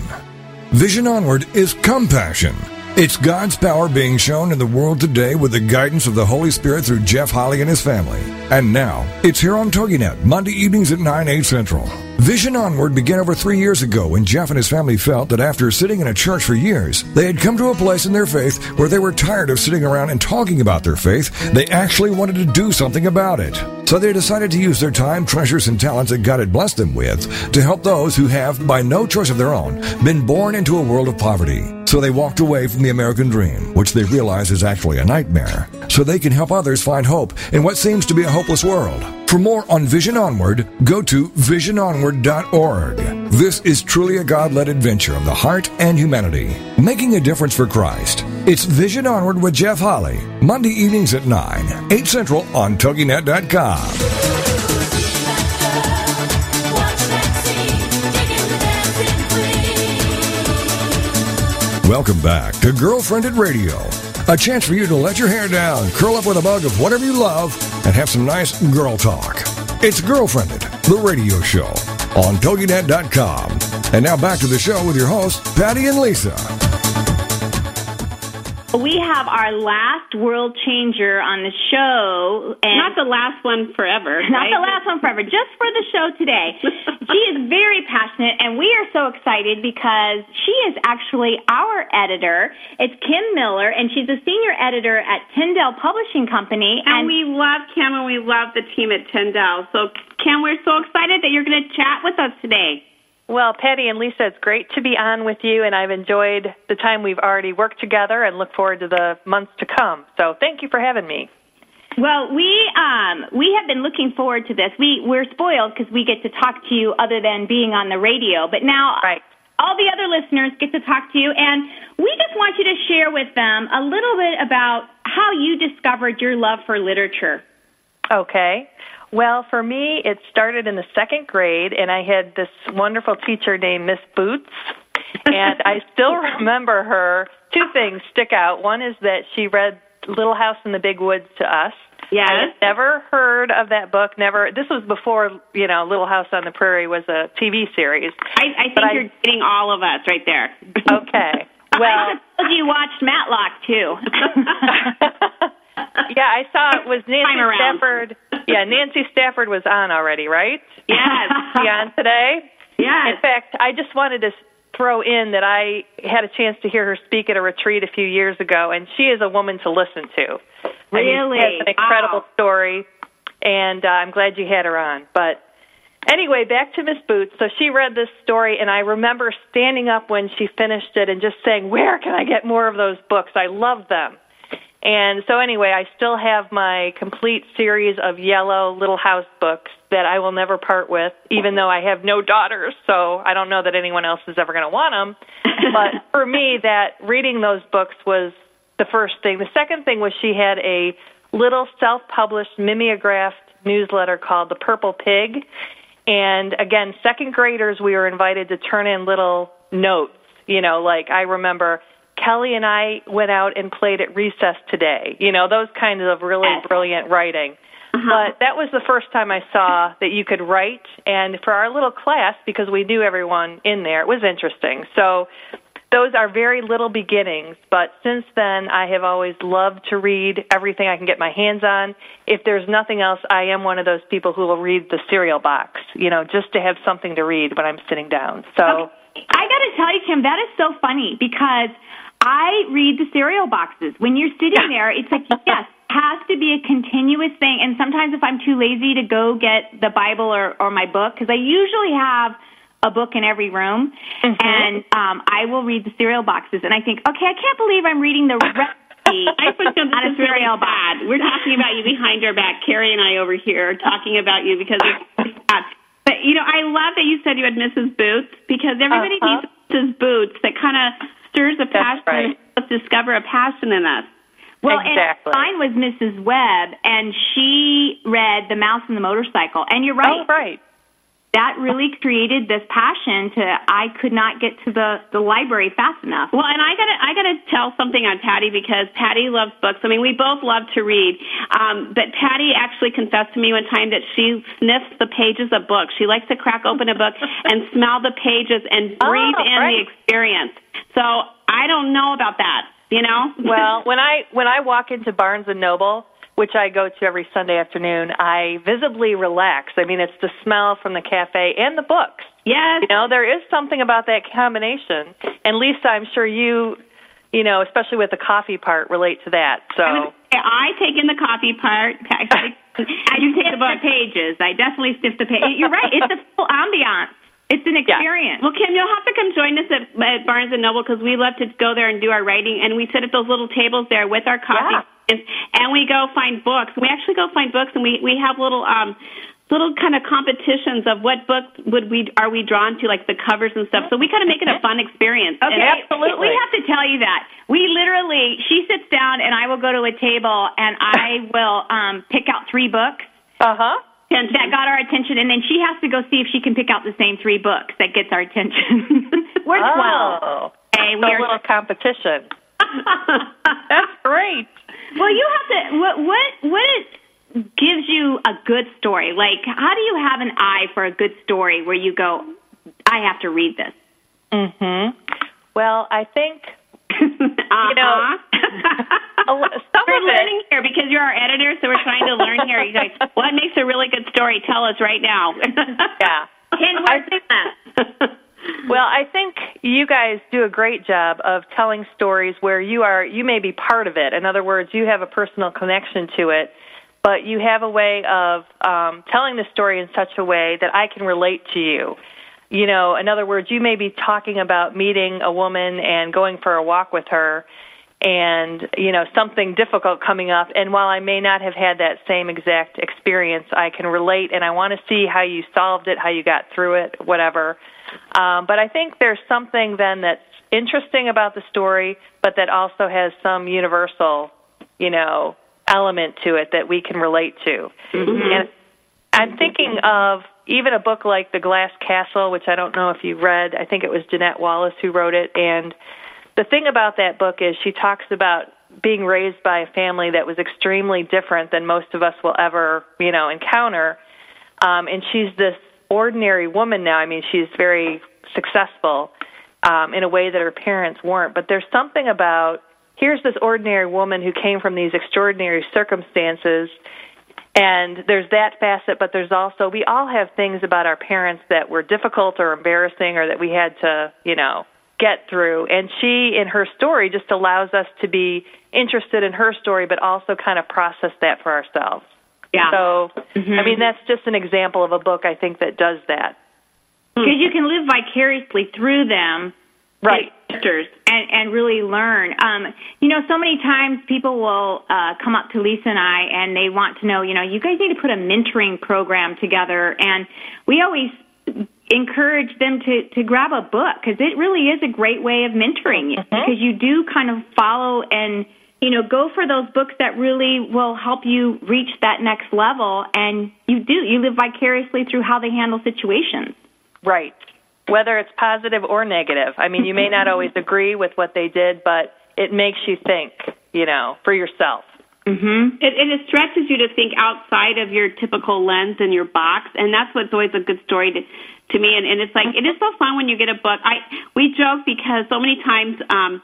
Vision Onward is compassion. It's God's power being shown in the world today with the guidance of the Holy Spirit through Jeff Holly and his family. And now, it's here on TogiNet, Monday evenings at 9, 8 central. Vision Onward began over three years ago when Jeff and his family felt that after sitting in a church for years, they had come to a place in their faith where they were tired of sitting around and talking about their faith. They actually wanted to do something about it. So they decided to use their time, treasures, and talents that God had blessed them with to help those who have, by no choice of their own, been born into a world of poverty. So they walked away from the American dream, which they realize is actually a nightmare, so they can help others find hope in what seems to be a hopeless world. For more on Vision Onward, go to visiononward.org. This is truly a God led adventure of the heart and humanity, making a difference for Christ. It's Vision Onward with Jeff Holly, Monday evenings at 9, 8 Central on TogiNet.com. Welcome back to Girlfriended Radio, a chance for you to let your hair down, curl up with a mug of whatever you love, and have some nice girl talk. It's Girlfriended, the radio show on TogiNet.com. And now back to the show with your hosts, Patty and Lisa.
We have our last world changer on the show, and
Not the last one forever. [laughs]
Not
right?
the last one forever, just for the show today. [laughs] she is very passionate, and we are so excited because she is actually our editor. It's Kim Miller, and she's a senior editor at Tyndale Publishing Company.
And we love Kim and we love the team at Tyndale. So, Kim, we're so excited that you're going to chat with us today.
Well, Patty and Lisa, it's great to be on with you, and I've enjoyed the time we've already worked together and look forward to the months to come. So thank you for having me.
Well, we um, we have been looking forward to this. We we're spoiled because we get to talk to you other than being on the radio. But now,
Right.
all the other listeners get to talk to you, and we just want you to share with them a little bit about how you discovered your love for literature.
Okay. Well, for me, it started in the second grade, and I had this wonderful teacher named Miss Boots, and I [laughs] still remember her. Two things stick out. One is that she read Little House in the Big Woods to us.
Yeah.
I had never heard of that book. Never. This was before you know Little House on the Prairie was a TV series.
I, I think
But I-
you're getting all of us right there.
Okay. [laughs] Well,
I suppose you watched Matlock too. [laughs] [laughs]
yeah, I saw it was Nancy Stafford. Yeah, Nancy Stafford was on already, right?
Yes.
She on today?
Yes.
In fact, I just wanted to throw in that I had a chance to hear her speak at a retreat a few years ago, and she is a woman to listen to. I mean,
Really?
she has an incredible
Wow.
story, and uh, I'm glad you had her on. But anyway, back to Miss Boots. So she read this story, and I remember standing up when she finished it and just saying, "Where can I get more of those books? I love them." And so anyway, I still have my complete series of yellow Little House books that I will never part with, even though I have no daughters, so I don't know that anyone else is ever going to want them. [laughs] but for me, that reading those books was the first thing. The second thing was she had a little self-published mimeographed newsletter called The Purple Pig. And again, second graders, we were invited to turn in little notes. You know, like I remember Kelly and I went out and played at recess today. You know, those kinds of really brilliant writing. Uh-huh. But that was the first time I saw that you could write. And for our little class, because we knew everyone in there, it was interesting. So those are very little beginnings. But since then, I have always loved to read everything I can get my hands on. If there's nothing else, I am one of those people who will read the cereal box, you know, just to have something to read when I'm sitting down. So.
I got to tell you, Kim, that is so funny because I read the cereal boxes. When you're sitting there, it's like, yes, [laughs] has to be a continuous thing. And sometimes if I'm too lazy to go get the Bible or, or my book, because I usually have a book in every room, and um, I will read the cereal boxes. And I think, okay, I can't believe I'm reading the [laughs] recipe
I put
on a
really
cereal box.
bad. We're talking about you behind our back. Carrie and I over here are talking about you because it's bad. But you know, I love that you said you had Mrs. Boots because everybody
Uh-huh.
needs Mrs. Boots that kind of stirs a passion,
right.
let's discover a passion in us.
Well,
Exactly.
and mine was Mrs. Webb, and she read The Mouse and the Motorcycle. And you're right.
Oh, right.
That really created this passion to I could not get to the the library fast enough.
Well, and I gotta I gotta tell something on Patty because Patty loves books. I mean, we both love to read, um, but Patty actually confessed to me one time that she sniffs the pages of books. She likes to crack open a book [laughs] and smell the pages and breathe
Oh,
in
right.
the experience. So I don't know about that.
You know.
well, when I when I walk into Barnes and Noble, which I go to every Sunday afternoon, I visibly relax. I mean, it's the smell from the cafe and the books.
Yes.
You know, there is something about that combination. And Lisa, I'm sure you, you know, especially with the coffee part, relate to that. So
I, I take in the coffee part. [laughs] I, do take the book pages. I definitely sniff the page. You're right. It's a full ambiance. It's an experience. Well, Kim, you'll have to come join us at, at Barnes and Noble because we love to go there and do our writing, and we sit at those little tables there with our coffee, and, and we go find books. We actually go find books, and we we have little um little kind of competitions of what book would we are we drawn to, like the covers and stuff. So we kind of make it a fun experience.
Okay,
And
absolutely.
We have to tell you that we literally she sits down and I will go to a table and I [laughs] will um pick out three books.
Uh huh.
That got our attention, and then she has to go see if she can pick out the same three books that gets our attention. [laughs] We're twelve.
Oh,
Hey,
a
we are
little competition. [laughs] That's great.
Well, you have to. What what what gives you a good story? Like, how do you have an eye for a good story where you go, I have to read this?
Mhm. Well, I think
uh-huh. [laughs]
you know a [laughs] some
we're learning here because you're our editor, so we're trying to learn here. You guys, what makes a really good story? Tell us right now.
Yeah. I
what's that?
Well, I think you guys do a great job of telling stories where you are you may be part of it. In other words, you have a personal connection to it, but you have a way of um, telling the story in such a way that I can relate to you. You know, in other words, you may be talking about meeting a woman and going for a walk with her and, you know, something difficult coming up and while I may not have had that same exact experience, I can relate and I want to see how you solved it, how you got through it, whatever. Um, but I think there's something then that's interesting about the story, but that also has some universal, you know, element to it that we can relate to. And I'm thinking of even a book like The Glass Castle, which I don't know if you read. I think it was Jeanette Wallace who wrote it. And the thing about that book is she talks about being raised by a family that was extremely different than most of us will ever, you know, encounter. Um, and she's this ordinary woman now. I mean, she's very successful um, in a way that her parents weren't. But there's something about here's this ordinary woman who came from these extraordinary circumstances and there's that facet, but there's also we all have things about our parents that were difficult or embarrassing or that we had to, you know, get through. And she in her story just allows us to be interested in her story but also kind of process that for ourselves.
Yeah.
So, I mean, that's just an example of a book I think that does that.
because you can live vicariously through them
Right.
characters and and really learn um you know so many times people will uh come up to Lisa and I and they want to know you know you guys need to put a mentoring program together and we always encourage them to to grab a book because it really is a great way of mentoring you because you do kind of follow and you know go for those books that really will help you reach that next level and you do you live vicariously through how they handle situations
Right. Whether it's positive or negative. I mean, you may not always agree with what they did, but it makes you think, you know, for yourself.
Mm-hmm.
It, and it stretches you to think outside of your typical lens and your box, and that's what's always a good story to to me. And, and it's like it is so fun when you get a book. I we joke because so many times um,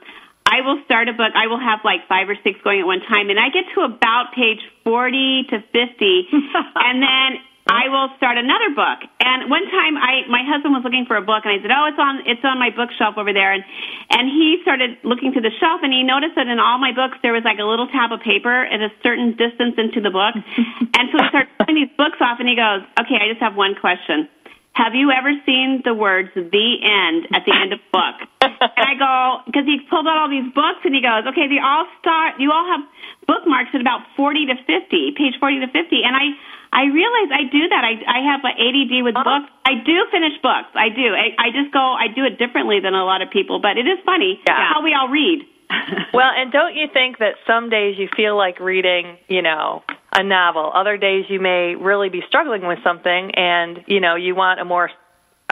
I will start a book. I will have like five or six going at one time, and I get to about page forty to fifty, [laughs] and then I will start another book. And one time, I my husband was looking for a book, and I said, "Oh, it's on it's on my bookshelf over there." And and he started looking through the shelf, and he noticed that in all my books there was like a little tab of paper at a certain distance into the book. [laughs] and so he started pulling these books off, and he goes, "Okay, I just have one question." Have you ever seen the words "the end" at the end of a book? and I go because he pulled out all these books, and he goes, "Okay, they all start. You all have bookmarks at about forty to fifty, page forty to fifty." And I, I realize I do that. I, I have an ADD with uh-huh. books. I do finish books. I do. I, I just go. I do it differently than a lot of people, but it is funny how we all read. [laughs] [laughs]
Well, and don't you think that some days you feel like reading, you know, a novel. Other days you may really be struggling with something and, you know, you want a more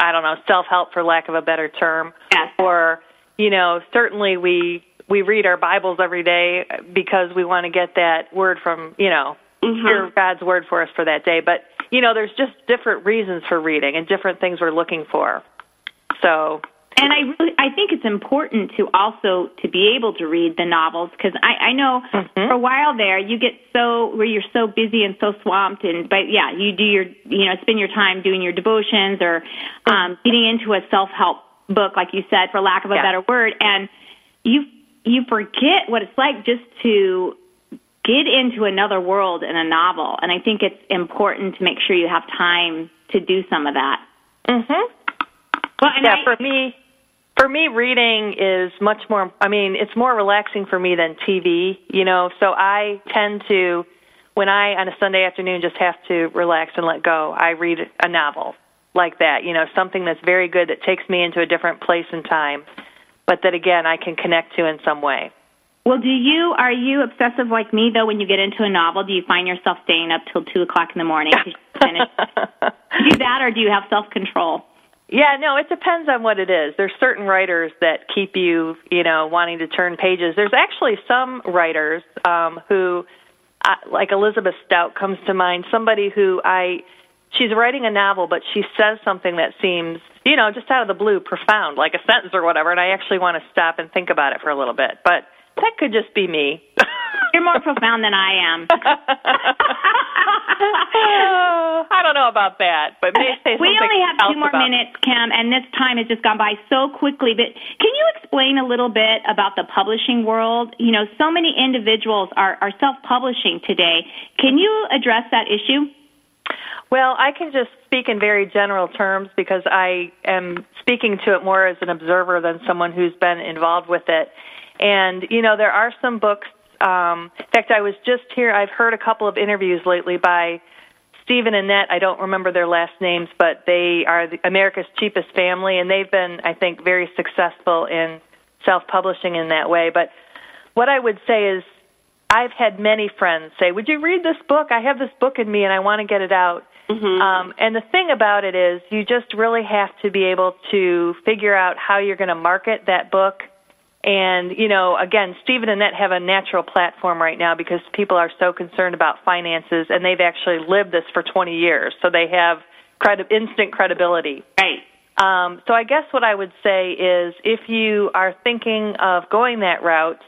I don't know, self-help for lack of a better term.
Yes.
Or, you know, certainly we we read our Bibles every day because we want to get that word from, you know, mm-hmm. hear God's word for us for that day. But, you know, there's just different reasons for reading and different things we're looking for. So,
and I really, I think it's important to also to be able to read the novels because I, I know for a while there you get so where you're so busy and so swamped and but yeah you do your you know spend your time doing your devotions or um, getting into a self help book like you said for lack of a
Yeah.
better word and you you forget what it's like just to get into another world in a novel and I think it's important to make sure you have time to do some of that.
Mhm.
Well, and
yeah,
I,
for me, for me, reading is much more. I mean, it's more relaxing for me than TV. You know, so I tend to, when I on a Sunday afternoon just have to relax and let go. I read a novel like that. You know, something that's very good that takes me into a different place and time, but that again I can connect to in some way.
Well, do you are you obsessive like me though? When you get into a novel, do you find yourself staying up till two o'clock in the morning to finish? [laughs] do that, or do you have self control?
Yeah, no, it depends on what it is. There's certain writers that keep you, you know, wanting to turn pages. There's actually some writers um, who, uh, like Elizabeth Strout, comes to mind. Somebody who I, she's writing a novel, but she says something that seems, you know, just out of the blue, profound, like a sentence or whatever, and I actually want to stop and think about it for a little bit. But that could just be me. [laughs]
You're more profound than I am. [laughs]
I don't know about that, but maybe say
we only have two more minutes, Kim, and this time has just gone by so quickly. But can you explain a little bit about the publishing world? You know, so many individuals are, are self publishing today. Can you address that issue?
Well, I can just speak in very general terms because I am speaking to it more as an observer than someone who's been involved with it. And, you know, there are some books. Um, in fact, I was just here, I've heard a couple of interviews lately by Stephen and Annette. I don't remember their last names, but they are the, America's Cheapest Family, and they've been, I think, very successful in self publishing in that way. But what I would say is, I've had many friends say, "Would you read this book? I have this book in me, and I want to get it out." Um, and the thing about it is, you just really have to be able to figure out how you're going to market that book. And you know, again, Steve and Annette have a natural platform right now because people are so concerned about finances, and they've actually lived this for 20 years, so they have credi- instant credibility.
Right.
Um, so I guess what I would say is if you are thinking of going that route,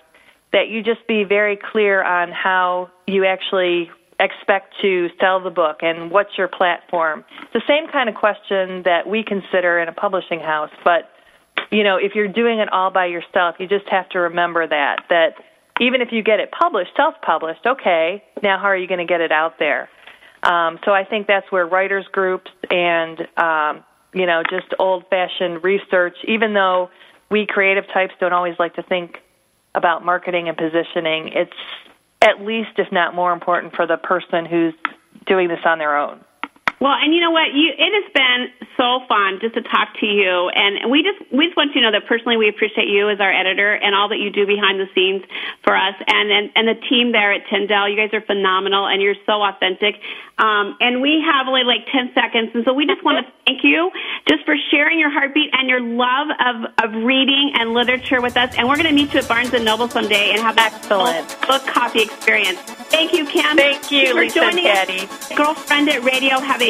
that you just be very clear on how you actually expect to sell the book and what's your platform. It's the same kind of question that we consider in a publishing house, but you know, if you're doing it all by yourself, you just have to remember that that even if you get it published, self-published, okay, now how are you going to get it out there? Um, so I think that's where writers groups and um, you know just old-fashioned research, even though we creative types don't always like to think about marketing and positioning, it's at least, if not more important, for the person who's doing this on their own.
Well, and you know what? You it has been so fun just to talk to you, and we just we just want you to know that personally we appreciate you as our editor and all that you do behind the scenes for us, and and, and the team there at Tyndale. You guys are phenomenal, and you're so authentic. Um, and we have only like ten seconds, and so we just want to [laughs] thank you just for sharing your heartbeat and your love of of reading and literature with us. And we're going to meet you at Barnes and Noble someday and have that
Excellent.
book copy experience. Thank you, Kim.
Thank you,
for
Lisa and
joining us. Girlfriend at Radio. Have